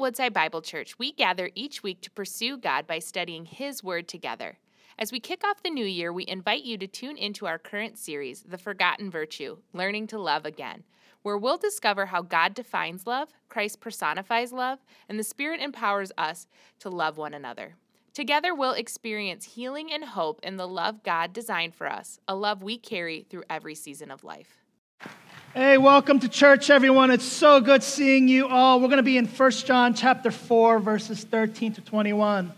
Woodside Bible Church, we gather each week to pursue God by studying His Word together. As we kick off the new year, we invite you to tune into our current series, The Forgotten Virtue Learning to Love Again, where we'll discover how God defines love, Christ personifies love, and the Spirit empowers us to love one another. Together, we'll experience healing and hope in the love God designed for us, a love we carry through every season of life. Hey, welcome to church, everyone. It's so good seeing you all. We're going to be in 1 John chapter 4, verses 13 to 21.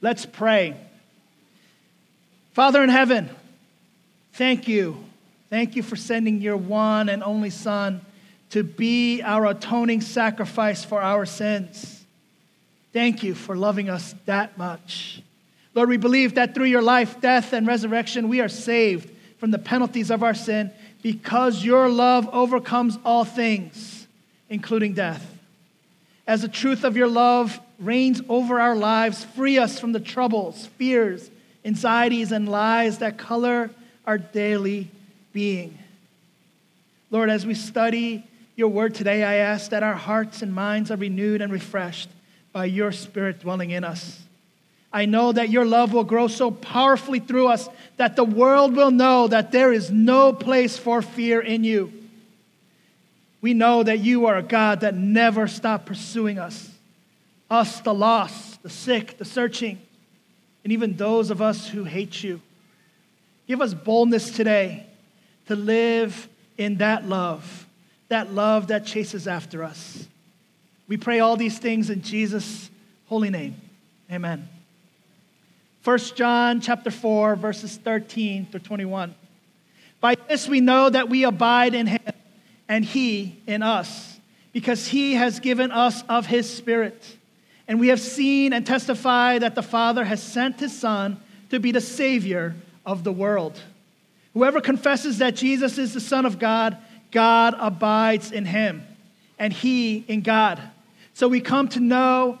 Let's pray. Father in heaven, thank you. Thank you for sending your one and only Son to be our atoning sacrifice for our sins. Thank you for loving us that much. Lord, we believe that through your life, death, and resurrection, we are saved from the penalties of our sin because your love overcomes all things, including death. As the truth of your love reigns over our lives, free us from the troubles, fears, anxieties, and lies that color our daily being. Lord, as we study your word today, I ask that our hearts and minds are renewed and refreshed by your spirit dwelling in us. I know that your love will grow so powerfully through us that the world will know that there is no place for fear in you. We know that you are a God that never stops pursuing us, us, the lost, the sick, the searching, and even those of us who hate you. Give us boldness today to live in that love, that love that chases after us. We pray all these things in Jesus' holy name. Amen. 1 John chapter 4 verses 13 through 21. By this we know that we abide in him and he in us because he has given us of his spirit. And we have seen and testified that the Father has sent his son to be the savior of the world. Whoever confesses that Jesus is the son of God, God abides in him and he in God. So we come to know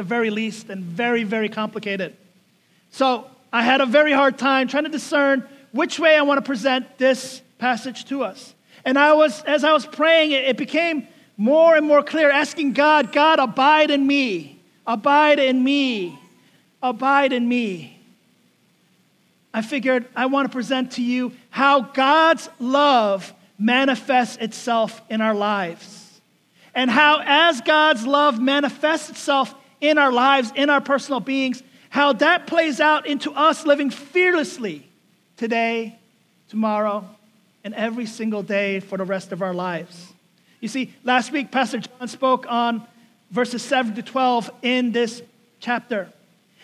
the very least, and very, very complicated. So I had a very hard time trying to discern which way I want to present this passage to us. And I was, as I was praying, it, it became more and more clear, asking God, God, abide in me, abide in me, abide in me. I figured I want to present to you how God's love manifests itself in our lives. And how, as God's love manifests itself in our lives, in our personal beings, how that plays out into us living fearlessly today, tomorrow, and every single day for the rest of our lives. You see, last week, Pastor John spoke on verses 7 to 12 in this chapter.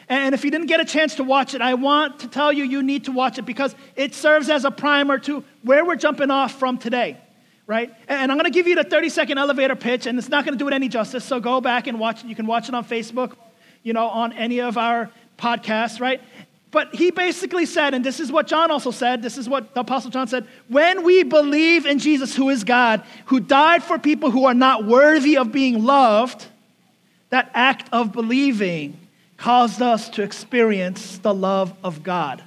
And if you didn't get a chance to watch it, I want to tell you you need to watch it because it serves as a primer to where we're jumping off from today right? And I'm going to give you the 30 second elevator pitch, and it's not going to do it any justice. So go back and watch it. You can watch it on Facebook, you know, on any of our podcasts, right? But he basically said, and this is what John also said, this is what the Apostle John said when we believe in Jesus, who is God, who died for people who are not worthy of being loved, that act of believing caused us to experience the love of God.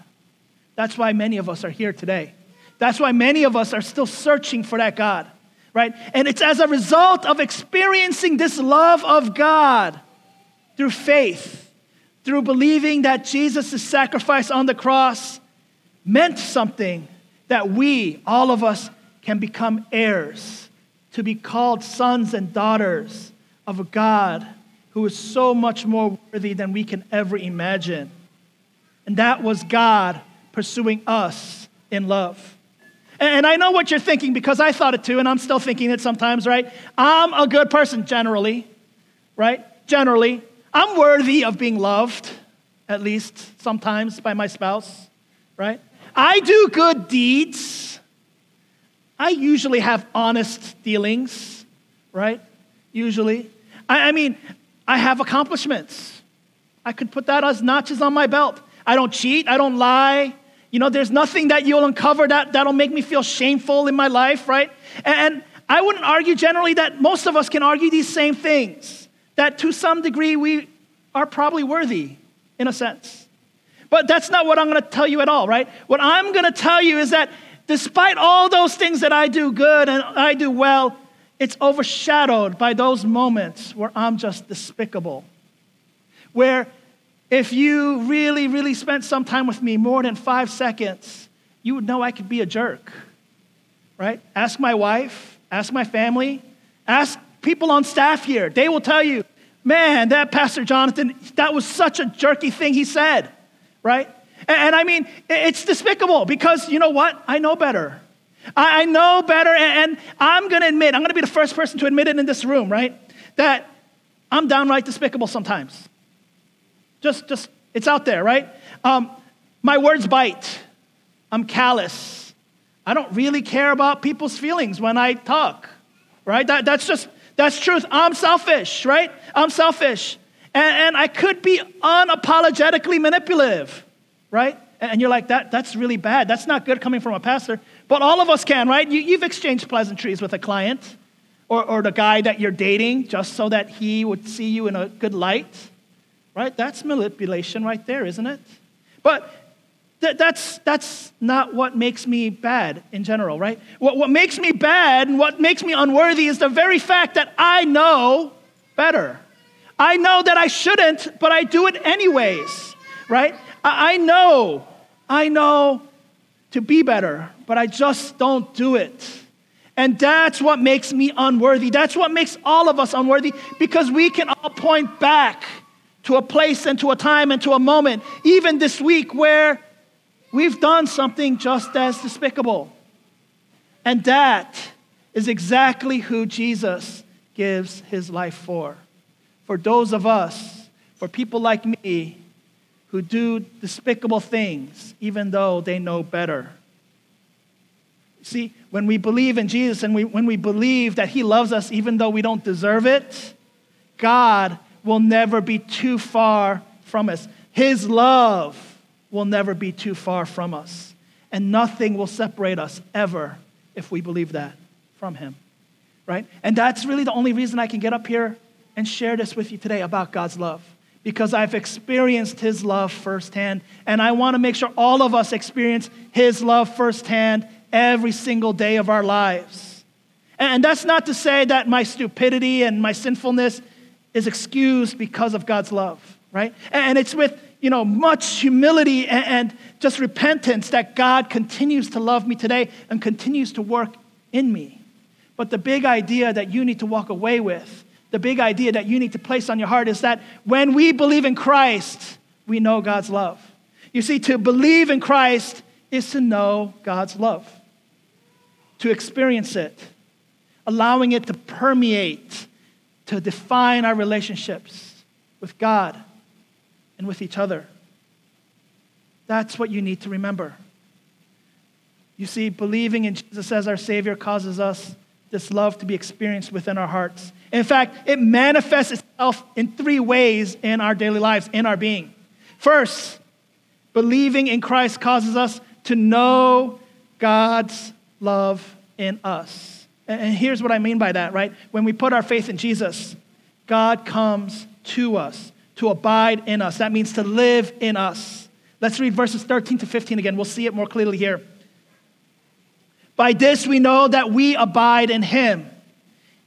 That's why many of us are here today. That's why many of us are still searching for that God, right? And it's as a result of experiencing this love of God through faith, through believing that Jesus' sacrifice on the cross meant something that we, all of us, can become heirs, to be called sons and daughters of a God who is so much more worthy than we can ever imagine. And that was God pursuing us in love. And I know what you're thinking because I thought it too, and I'm still thinking it sometimes, right? I'm a good person generally, right? Generally. I'm worthy of being loved, at least sometimes by my spouse, right? I do good deeds. I usually have honest dealings, right? Usually. I, I mean, I have accomplishments. I could put that as notches on my belt. I don't cheat, I don't lie. You know, there's nothing that you'll uncover that, that'll make me feel shameful in my life, right? And I wouldn't argue generally that most of us can argue these same things, that to some degree we are probably worthy in a sense. But that's not what I'm going to tell you at all, right? What I'm going to tell you is that despite all those things that I do good and I do well, it's overshadowed by those moments where I'm just despicable. Where if you really, really spent some time with me, more than five seconds, you would know I could be a jerk, right? Ask my wife, ask my family, ask people on staff here. They will tell you, man, that Pastor Jonathan, that was such a jerky thing he said, right? And, and I mean, it's despicable because you know what? I know better. I, I know better, and, and I'm going to admit, I'm going to be the first person to admit it in this room, right? That I'm downright despicable sometimes. Just, just, it's out there, right? Um, my words bite. I'm callous. I don't really care about people's feelings when I talk, right? That, that's just, that's truth. I'm selfish, right? I'm selfish. And, and I could be unapologetically manipulative, right? And you're like, that, that's really bad. That's not good coming from a pastor. But all of us can, right? You, you've exchanged pleasantries with a client or, or the guy that you're dating just so that he would see you in a good light right? That's manipulation right there, isn't it? But th- that's, that's not what makes me bad in general, right? What, what makes me bad and what makes me unworthy is the very fact that I know better. I know that I shouldn't, but I do it anyways, right? I, I know, I know to be better, but I just don't do it. And that's what makes me unworthy. That's what makes all of us unworthy because we can all point back to a place and to a time and to a moment, even this week, where we've done something just as despicable. And that is exactly who Jesus gives his life for. For those of us, for people like me, who do despicable things, even though they know better. See, when we believe in Jesus and we, when we believe that He loves us even though we don't deserve it, God will never be too far from us. His love will never be too far from us. And nothing will separate us ever if we believe that from Him. Right? And that's really the only reason I can get up here and share this with you today about God's love. Because I've experienced His love firsthand. And I want to make sure all of us experience His love firsthand every single day of our lives. And that's not to say that my stupidity and my sinfulness is excused because of God's love, right? And it's with, you know, much humility and just repentance that God continues to love me today and continues to work in me. But the big idea that you need to walk away with, the big idea that you need to place on your heart is that when we believe in Christ, we know God's love. You see, to believe in Christ is to know God's love, to experience it, allowing it to permeate to define our relationships with God and with each other. That's what you need to remember. You see, believing in Jesus as our Savior causes us this love to be experienced within our hearts. In fact, it manifests itself in three ways in our daily lives, in our being. First, believing in Christ causes us to know God's love in us. And here's what I mean by that, right? When we put our faith in Jesus, God comes to us, to abide in us. That means to live in us. Let's read verses 13 to 15 again. We'll see it more clearly here. By this we know that we abide in him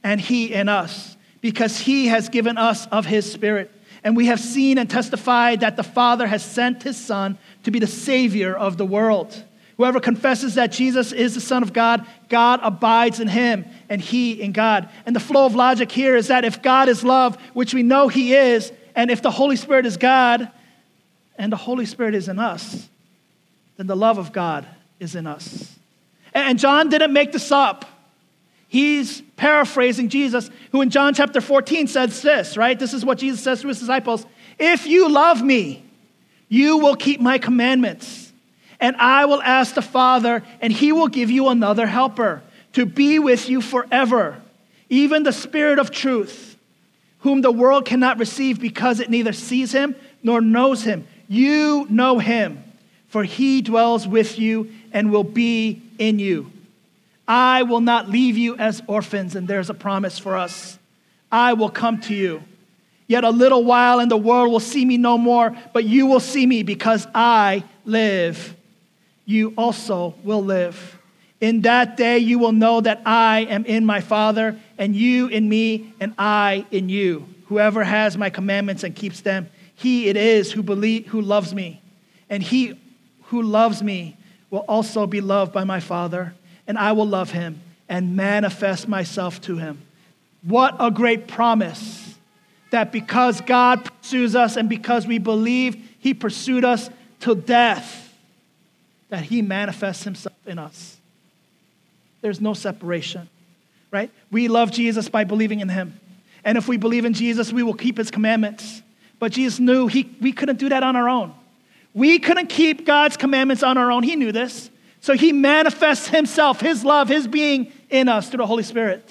and he in us, because he has given us of his spirit. And we have seen and testified that the Father has sent his Son to be the Savior of the world. Whoever confesses that Jesus is the Son of God, God abides in him and he in God. And the flow of logic here is that if God is love, which we know he is, and if the Holy Spirit is God and the Holy Spirit is in us, then the love of God is in us. And John didn't make this up. He's paraphrasing Jesus, who in John chapter 14 says this, right? This is what Jesus says to his disciples If you love me, you will keep my commandments and I will ask the Father, and he will give you another helper to be with you forever, even the Spirit of truth, whom the world cannot receive because it neither sees him nor knows him. You know him, for he dwells with you and will be in you. I will not leave you as orphans, and there's a promise for us. I will come to you. Yet a little while, and the world will see me no more, but you will see me because I live you also will live. In that day, you will know that I am in my Father, and you in me, and I in you. Whoever has my commandments and keeps them, he it is who, believe, who loves me. And he who loves me will also be loved by my Father, and I will love him and manifest myself to him. What a great promise that because God pursues us and because we believe he pursued us to death that he manifests himself in us. There's no separation, right? We love Jesus by believing in him. And if we believe in Jesus, we will keep his commandments. But Jesus knew he, we couldn't do that on our own. We couldn't keep God's commandments on our own. He knew this. So he manifests himself, his love, his being in us through the Holy Spirit.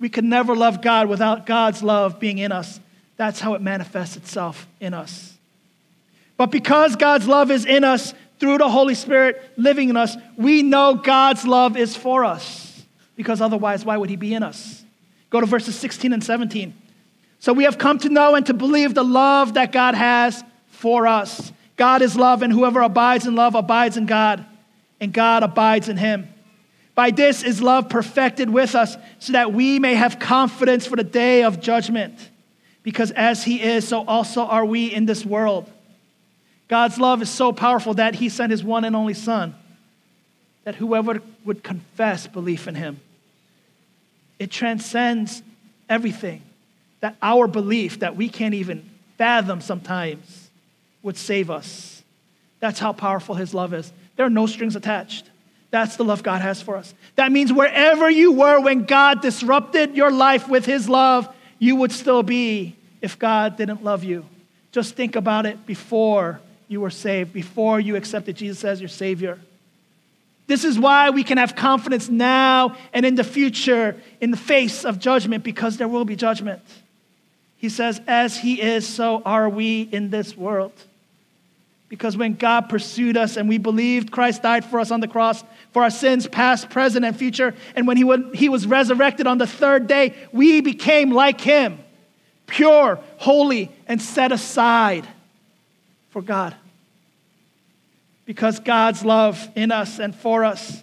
We could never love God without God's love being in us. That's how it manifests itself in us. But because God's love is in us, through the Holy Spirit living in us, we know God's love is for us. Because otherwise, why would He be in us? Go to verses 16 and 17. So we have come to know and to believe the love that God has for us. God is love, and whoever abides in love abides in God, and God abides in him. By this is love perfected with us, so that we may have confidence for the day of judgment. Because as he is, so also are we in this world. God's love is so powerful that he sent his one and only Son, that whoever would confess belief in him, it transcends everything. That our belief that we can't even fathom sometimes would save us. That's how powerful his love is. There are no strings attached. That's the love God has for us. That means wherever you were when God disrupted your life with his love, you would still be if God didn't love you. Just think about it before you were saved, before you accepted Jesus as your Savior. This is why we can have confidence now and in the future in the face of judgment, because there will be judgment. He says, As He is, so are we in this world. Because when God pursued us and we believed Christ died for us on the cross for our sins, past, present, and future, and when he, was resurrected on the third day, we became like Him, pure, holy, and set aside for God. Because God's love in us and for us,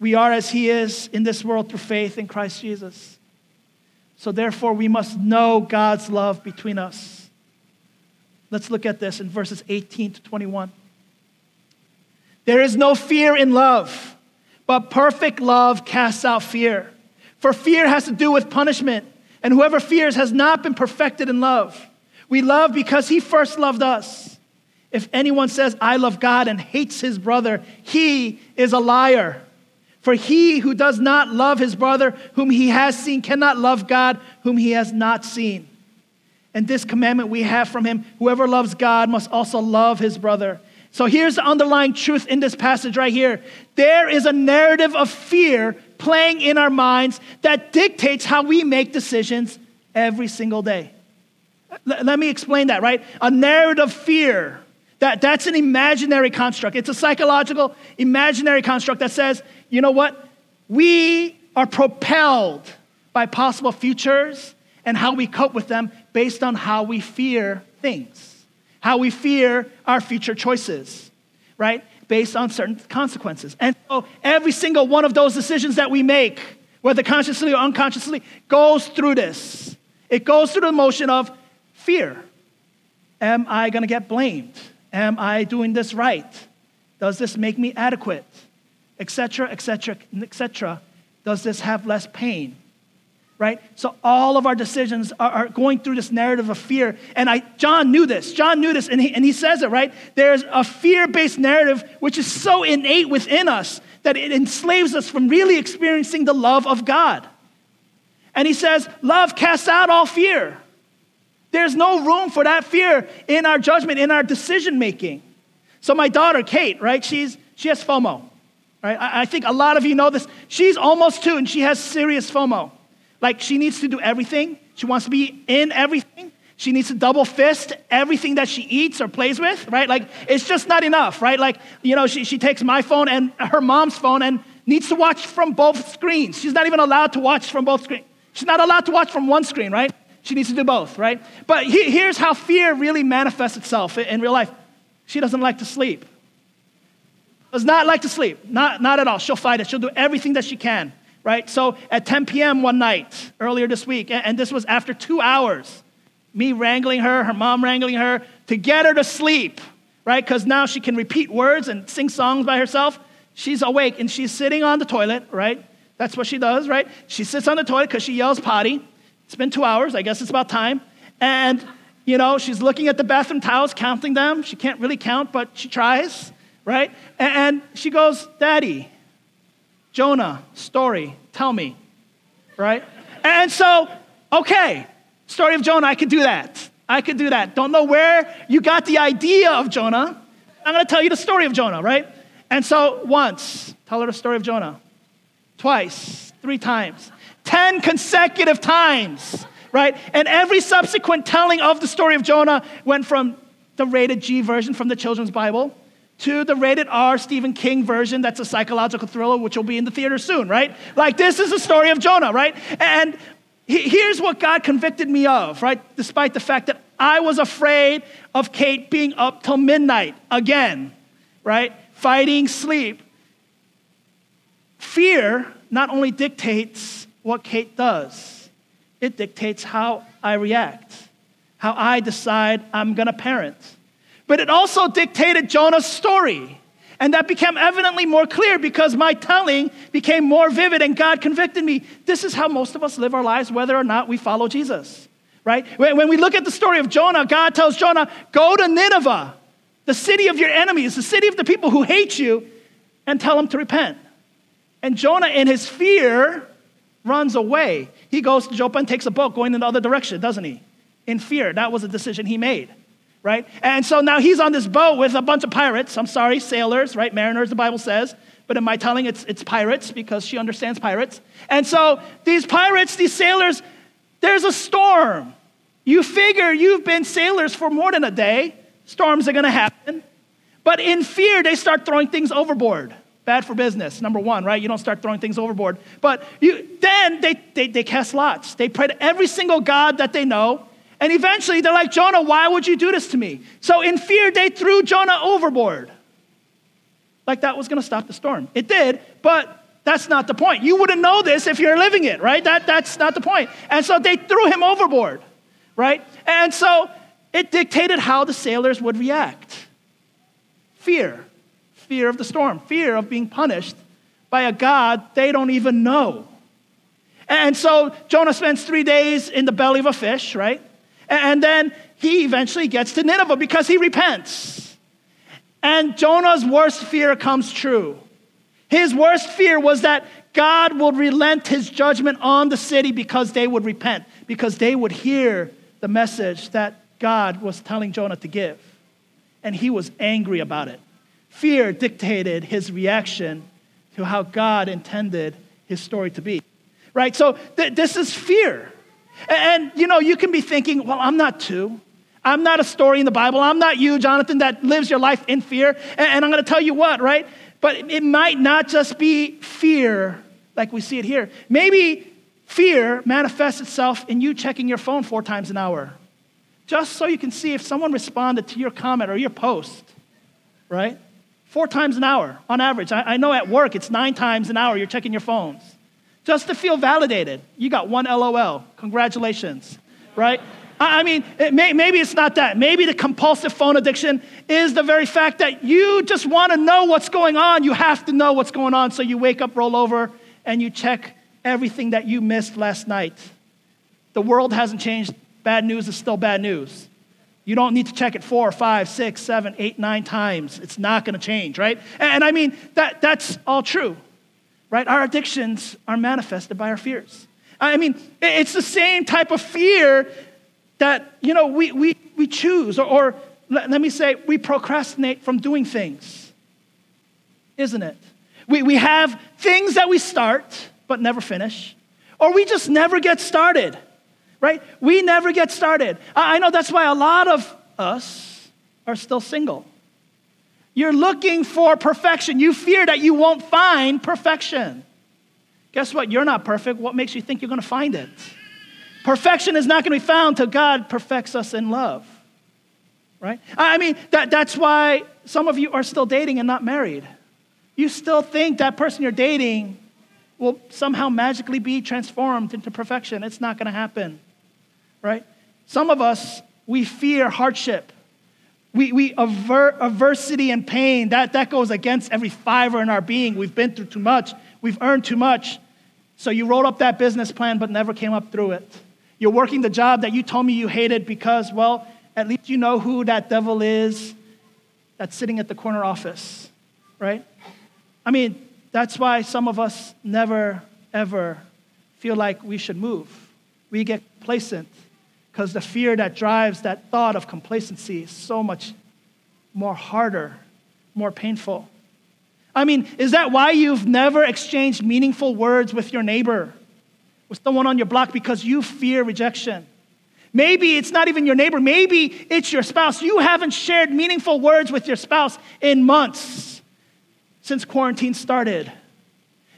we are as He is in this world through faith in Christ Jesus. So, therefore, we must know God's love between us. Let's look at this in verses 18 to 21. There is no fear in love, but perfect love casts out fear. For fear has to do with punishment, and whoever fears has not been perfected in love. We love because He first loved us. If anyone says, I love God and hates his brother, he is a liar. For he who does not love his brother whom he has seen cannot love God whom he has not seen. And this commandment we have from him whoever loves God must also love his brother. So here's the underlying truth in this passage right here there is a narrative of fear playing in our minds that dictates how we make decisions every single day. Let me explain that, right? A narrative of fear that, that's an imaginary construct. It's a psychological, imaginary construct that says, you know what? We are propelled by possible futures and how we cope with them based on how we fear things, how we fear our future choices, right? Based on certain consequences. And so every single one of those decisions that we make, whether consciously or unconsciously, goes through this. It goes through the motion of fear. Am I going to get blamed? Am I doing this right? Does this make me adequate? Etc., etc., etc. Does this have less pain? Right? So all of our decisions are, are, going through this narrative of fear. And I, John knew this. John knew this, and he, and he says it, right? There's a fear based narrative which is so innate within us that it enslaves us from really experiencing the love of God. And he says, Love casts out all fear. There's no room for that fear in our judgment, in our decision making. So my daughter, Kate, right, she's, she has FOMO. Right? I, I think a lot of you know this. She's almost two and she has serious FOMO. Like she needs to do everything. She wants to be in everything. She needs to double fist everything that she eats or plays with, right? Like it's just not enough, right? Like, you know, she, she takes my phone and her mom's phone and needs to watch from both screens. She's not even allowed to watch from both screens. She's not allowed to watch from one screen, right? She needs to do both, right? But he, here's how fear really manifests itself in real life. She doesn't like to sleep. Does not like to sleep. Not, not at all. She'll fight it. She'll do everything that she can, right? So at 10 p.m. one night earlier this week, and this was after two hours, me wrangling her, her mom wrangling her to get her to sleep, right? Because now she can repeat words and sing songs by herself. She's awake and she's sitting on the toilet, right? That's what she does, right? She sits on the toilet because she yells potty. It's been two hours. I guess it's about time. And, you know, she's looking at the bathroom towels, counting them. She can't really count, but she tries, right? And she goes, Daddy, Jonah, story, tell me, right? And so, okay, story of Jonah, I could do that. I could do that. Don't know where you got the idea of Jonah. I'm going to tell you the story of Jonah, right? And so, once, tell her the story of Jonah. Twice, three times, 10 consecutive times, right? And every subsequent telling of the story of Jonah went from the rated G version from the children's Bible to the rated R Stephen King version that's a psychological thriller, which will be in the theater soon, right? Like, this is the story of Jonah, right? And here's what God convicted me of, right? Despite the fact that I was afraid of Kate being up till midnight again, right? Fighting sleep. Fear not only dictates what Kate does, it dictates how I react, how I decide I'm gonna parent. But it also dictated Jonah's story. And that became evidently more clear because my telling became more vivid and God convicted me. This is how most of us live our lives, whether or not we follow Jesus, right? When we look at the story of Jonah, God tells Jonah, Go to Nineveh, the city of your enemies, the city of the people who hate you, and tell them to repent. And Jonah, in his fear, runs away. He goes to Joppa and takes a boat going in the other direction, doesn't he? In fear. That was a decision he made right? And so now he's on this boat with a bunch of pirates. I'm sorry, sailors, right? Mariners, the Bible says. But in my telling, it's, it's pirates because she understands pirates. And so these pirates, these sailors, there's a storm. You figure you've been sailors for more than a day, storms are gonna happen. But in fear, they start throwing things overboard. Bad for business, number one, right? You don't start throwing things overboard. But you, then they, they, they cast lots. They pray to every single God that they know and eventually they're like, Jonah, why would you do this to me? So in fear, they threw Jonah overboard. Like that was going to stop the storm. It did, but that's not the point. You wouldn't know this if you're living it, right? That, that's not the point. And so they threw him overboard, right? And so it dictated how the sailors would react fear, fear of the storm, fear of being punished by a God they don't even know. And so Jonah spends three days in the belly of a fish, right? And then he eventually gets to Nineveh because he repents. And Jonah's worst fear comes true. His worst fear was that God would relent his judgment on the city because they would repent, because they would hear the message that God was telling Jonah to give. And he was angry about it. Fear dictated his reaction to how God intended his story to be. Right? So th- this is fear. And, you know, you can be thinking, well, I'm not two. I'm not a story in the Bible. I'm not you, Jonathan, that lives your life in fear. And, and I'm going to tell you what, right? But it might not just be fear like we see it here. Maybe fear manifests itself in you checking your phone four times an hour, just so you can see if someone responded to your comment or your post, right? Four times an hour on average. I, I know at work it's nine times an hour you're checking your phones just to feel validated. You got one LOL. Congratulations, right? I mean, it may, maybe it's not that. Maybe the compulsive phone addiction is the very fact that you just want to know what's going on. You have to know what's going on. So you wake up, roll over, and you check everything that you missed last night. The world hasn't changed. Bad news is still bad news. You don't need to check it four, five, six, seven, eight, nine times. It's not going to change, right? And, I mean, that, that's all true, right? Our addictions are manifested by our fears. I mean, it's the same type of fear that, you know, we, we, we choose, or, or let, let me say, we procrastinate from doing things, isn't it? We, we have things that we start but never finish, or we just never get started right? We never get started. I know that's why a lot of us are still single. You're looking for perfection. You fear that you won't find perfection. Guess what? You're not perfect. What makes you think you're going to find it? Perfection is not going to be found till God perfects us in love. Right? I mean, that, that's why some of you are still dating and not married. You still think that person you're dating will somehow magically be transformed into perfection. It's not going to happen right? Some of us, we fear hardship. We, we avert adversity and pain. That, that goes against every fiber in our being. We've been through too much. We've earned too much. So you wrote up that business plan but never came up through it. You're working the job that you told me you hated because, well, at least you know who that devil is that's sitting at the corner office, right? I mean, that's why some of us never, ever feel like we should move. We get complacent because the fear that drives that thought of complacency is so much more harder, more painful. I mean, is that why you've never exchanged meaningful words with your neighbor, with someone on your block, because you fear rejection? Maybe it's not even your neighbor, maybe it's your spouse. You haven't shared meaningful words with your spouse in months since quarantine started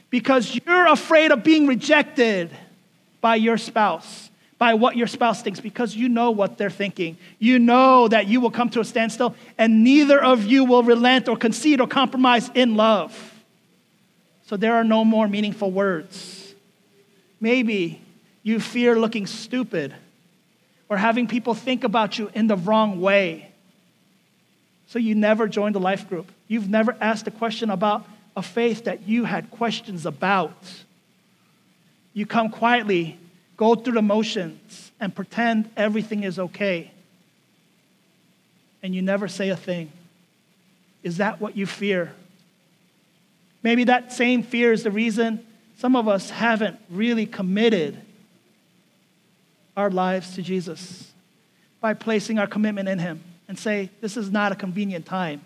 because you're afraid of being rejected by your spouse by what your spouse thinks because you know what they're thinking. You know that you will come to a standstill and neither of you will relent or concede or compromise in love. So there are no more meaningful words. Maybe you fear looking stupid or having people think about you in the wrong way. So you never joined a life group. You've never asked a question about a faith that you had questions about. You come quietly go through the motions and pretend everything is okay. And you never say a thing. Is that what you fear? Maybe that same fear is the reason some of us haven't really committed our lives to Jesus by placing our commitment in Him and say, This is not a convenient time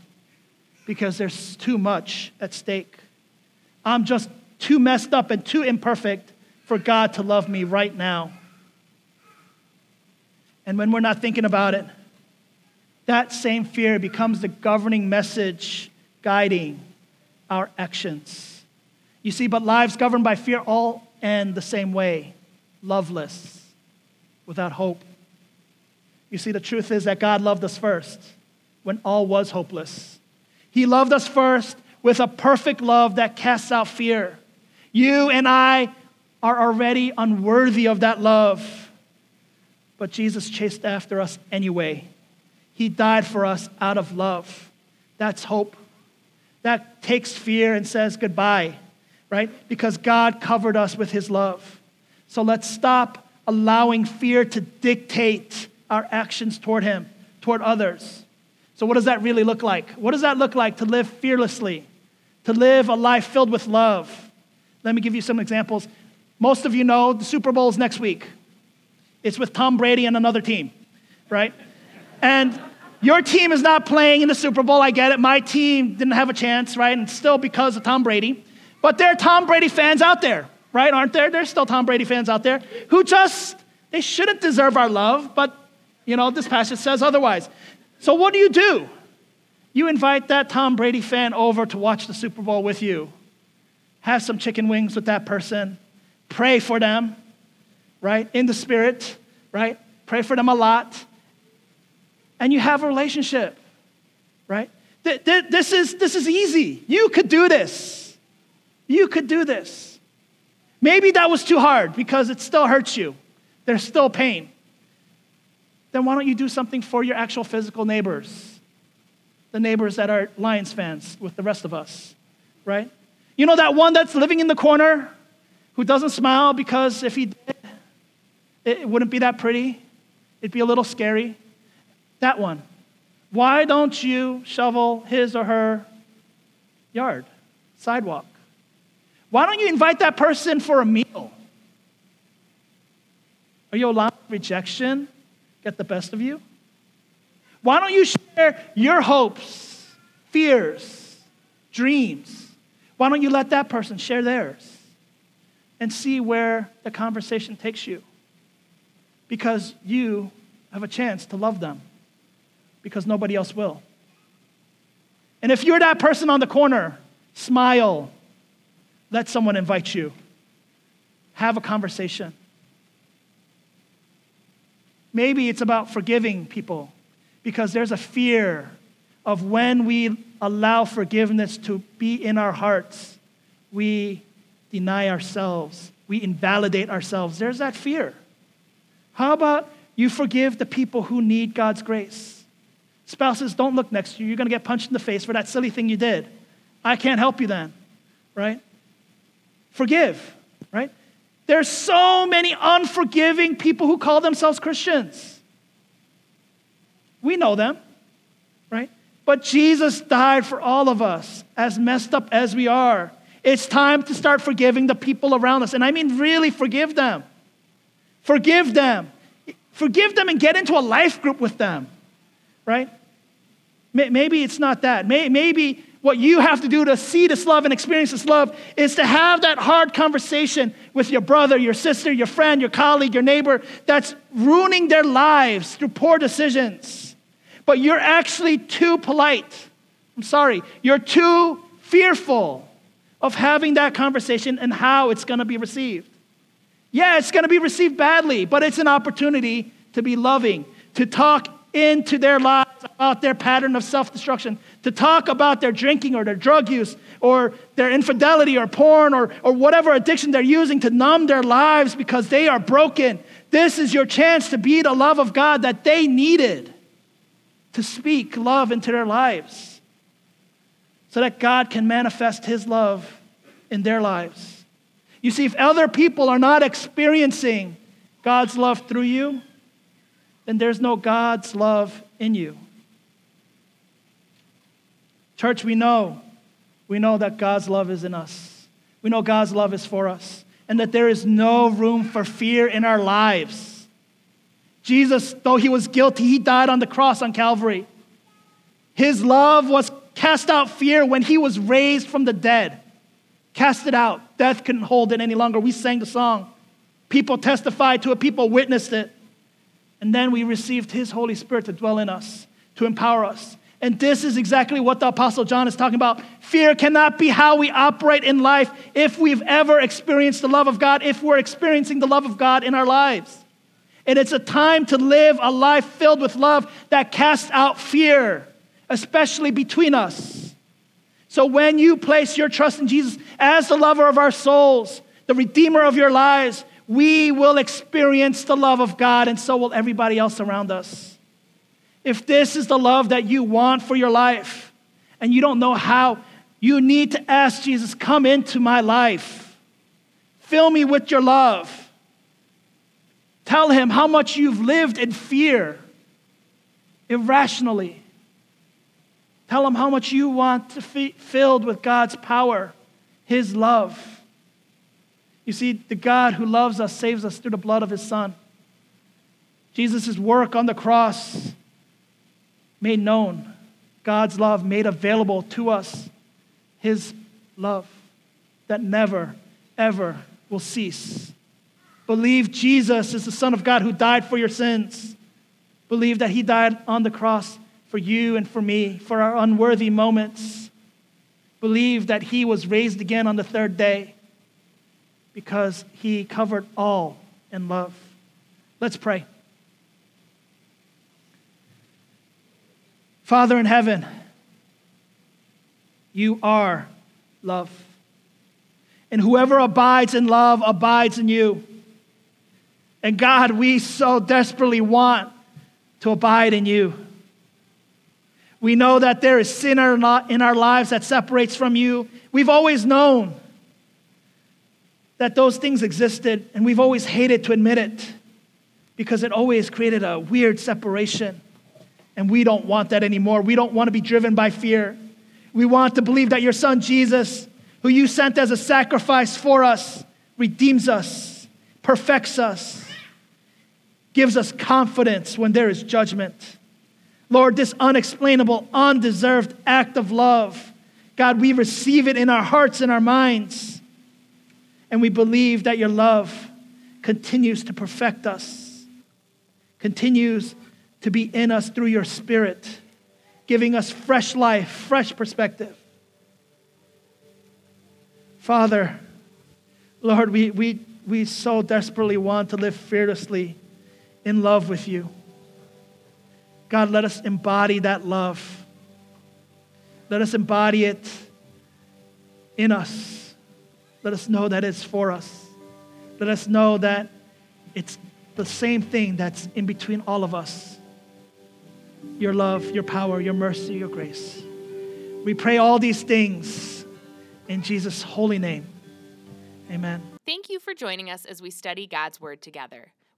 because there's too much at stake. I'm just too messed up and too imperfect for God to love me right now. And when we're not thinking about it, that same fear becomes the governing message guiding our actions. You see, but lives governed by fear all end the same way loveless, without hope. You see, the truth is that God loved us first when all was hopeless. He loved us first with a perfect love that casts out fear. You and I are already unworthy of that love. But Jesus chased after us anyway. He died for us out of love. That's hope. That takes fear and says goodbye, right? Because God covered us with his love. So let's stop allowing fear to dictate our actions toward him, toward others. So, what does that really look like? What does that look like to live fearlessly, to live a life filled with love? Let me give you some examples. Most of you know the Super Bowl is next week. It's with Tom Brady and another team, right? And your team is not playing in the Super Bowl. I get it. My team didn't have a chance, right? And still because of Tom Brady. But there are Tom Brady fans out there, right? Aren't there? There's still Tom Brady fans out there who just, they shouldn't deserve our love, but, you know, this passage says otherwise. So what do you do? You invite that Tom Brady fan over to watch the Super Bowl with you. Have some chicken wings with that person Pray for them, right? In the spirit, right? Pray for them a lot. And you have a relationship, right? This is, this is easy. You could do this. You could do this. Maybe that was too hard because it still hurts you. There's still pain. then why don't you do something for your actual physical neighbors? The neighbors that are Lions fans with the rest of us, right? You know that one that's living in the corner who doesn't smile because if he did, it wouldn't be that pretty? It'd be a little scary. That one. Why don't you shovel his or her yard, sidewalk? Why don't you invite that person for a meal? Are you allowing rejection get the best of you? Why don't you share your hopes, fears, dreams? Why don't you let that person share theirs and see where the conversation takes you? Because you have a chance to love them because nobody else will. And if you're that person on the corner, smile. Let someone invite you. Have a conversation. Maybe it's about forgiving people because there's a fear of when we allow forgiveness to be in our hearts, we deny ourselves, we invalidate ourselves. There's that fear. How about you forgive the people who need God's grace? Spouses, don't look next to you. You're going to get punched in the face for that silly thing you did. I can't help you then, right? Forgive, right? There's so many unforgiving people who call themselves Christians. We know them, right? But Jesus died for all of us, as messed up as we are. It's time to start forgiving the people around us. And I mean, really forgive them. Forgive them. Forgive them and get into a life group with them, right? Maybe it's not that. Maybe what you have to do to see this love and experience this love is to have that hard conversation with your brother, your sister, your friend, your colleague, your neighbor that's ruining their lives through poor decisions. But you're actually too polite. I'm sorry. You're too fearful of having that conversation and how it's going to be received. Yeah, it's going to be received badly, but it's an opportunity to be loving, to talk into their lives about their pattern of self destruction, to talk about their drinking or their drug use or their infidelity or porn or, or whatever addiction they're using to numb their lives because they are broken. This is your chance to be the love of God that they needed to speak love into their lives so that God can manifest His love in their lives. You see, if other people are not experiencing God's love through you, then there's no God's love in you. Church, we know, we know that God's love is in us. We know God's love is for us, and that there is no room for fear in our lives. Jesus, though he was guilty, he died on the cross on Calvary. His love was cast out fear when he was raised from the dead. Cast it out. Death couldn't hold it any longer. We sang the song. People testified to it, people witnessed it. And then we received his Holy Spirit to dwell in us, to empower us. And this is exactly what the Apostle John is talking about. Fear cannot be how we operate in life if we've ever experienced the love of God, if we're experiencing the love of God in our lives. And it's a time to live a life filled with love that casts out fear, especially between us. So when you place your trust in Jesus as the lover of our souls, the redeemer of your lives, we will experience the love of God, and so will everybody else around us. If this is the love that you want for your life and you don't know how, you need to ask Jesus, Come into my life. Fill me with your love. Tell him how much you've lived in fear, irrationally. Tell him how much you want to be filled with God's power, his love. You see, the God who loves us saves us through the blood of his Son. Jesus' work on the cross made known, God's love made available to us, His love that never, ever will cease. Believe Jesus is the Son of God who died for your sins. Believe that He died on the cross for you and for me, for our unworthy moments. Believe that He was raised again on the third day because He covered all in love. Let's pray. Father in heaven, you are love. And whoever abides in love abides in you. And God, we so desperately want to abide in you. We know that there is sin in our lives that separates from you. We've always known that those things existed, and we've always hated to admit it because it always created a weird separation. And we don't want that anymore. We don't want to be driven by fear. We want to believe that your son Jesus, who you sent as a sacrifice for us, redeems us, perfects us, gives us confidence when there is judgment. Lord, this unexplainable, undeserved act of love, God, we receive it in our hearts and our minds. And we believe that your love continues to perfect us, continues to be in us through your Spirit, giving us fresh life, fresh perspective. Father, Lord, we, we, we so desperately want to live fearlessly in love with you. God, let us embody that love. Let us embody it in us. Let us know that it's for us. Let us know that it's the same thing that's in between all of us your love, your power, your mercy, your grace. We pray all these things in Jesus' holy name. Amen. Thank you for joining us as we study God's Word together.